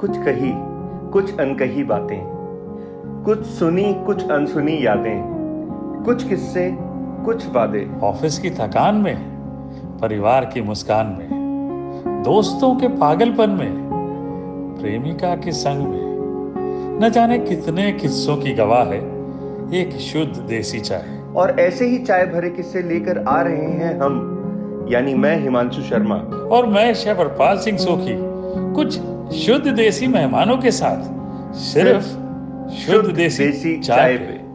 कुछ कही कुछ अनकही बातें। कुछ सुनी कुछ अनसुनी यादें। कुछ किस्से कुछ वादे। ऑफ़िस की थकान में परिवार की मुस्कान में दोस्तों के पागलपन में प्रेमिका के संग में। न जाने कितने किस्सों की गवाह है एक शुद्ध देसी चाय। और ऐसे ही चाय भरे किस्से लेकर आ रहे हैं हम यानी मैं हिमांशु शर्मा। और मैं शेफ हरपाल सिंह सोखी कुछ शुद्ध देसी मेहमानों के साथ सिर्फ़ शुद्ध देसी देसी चाय पे।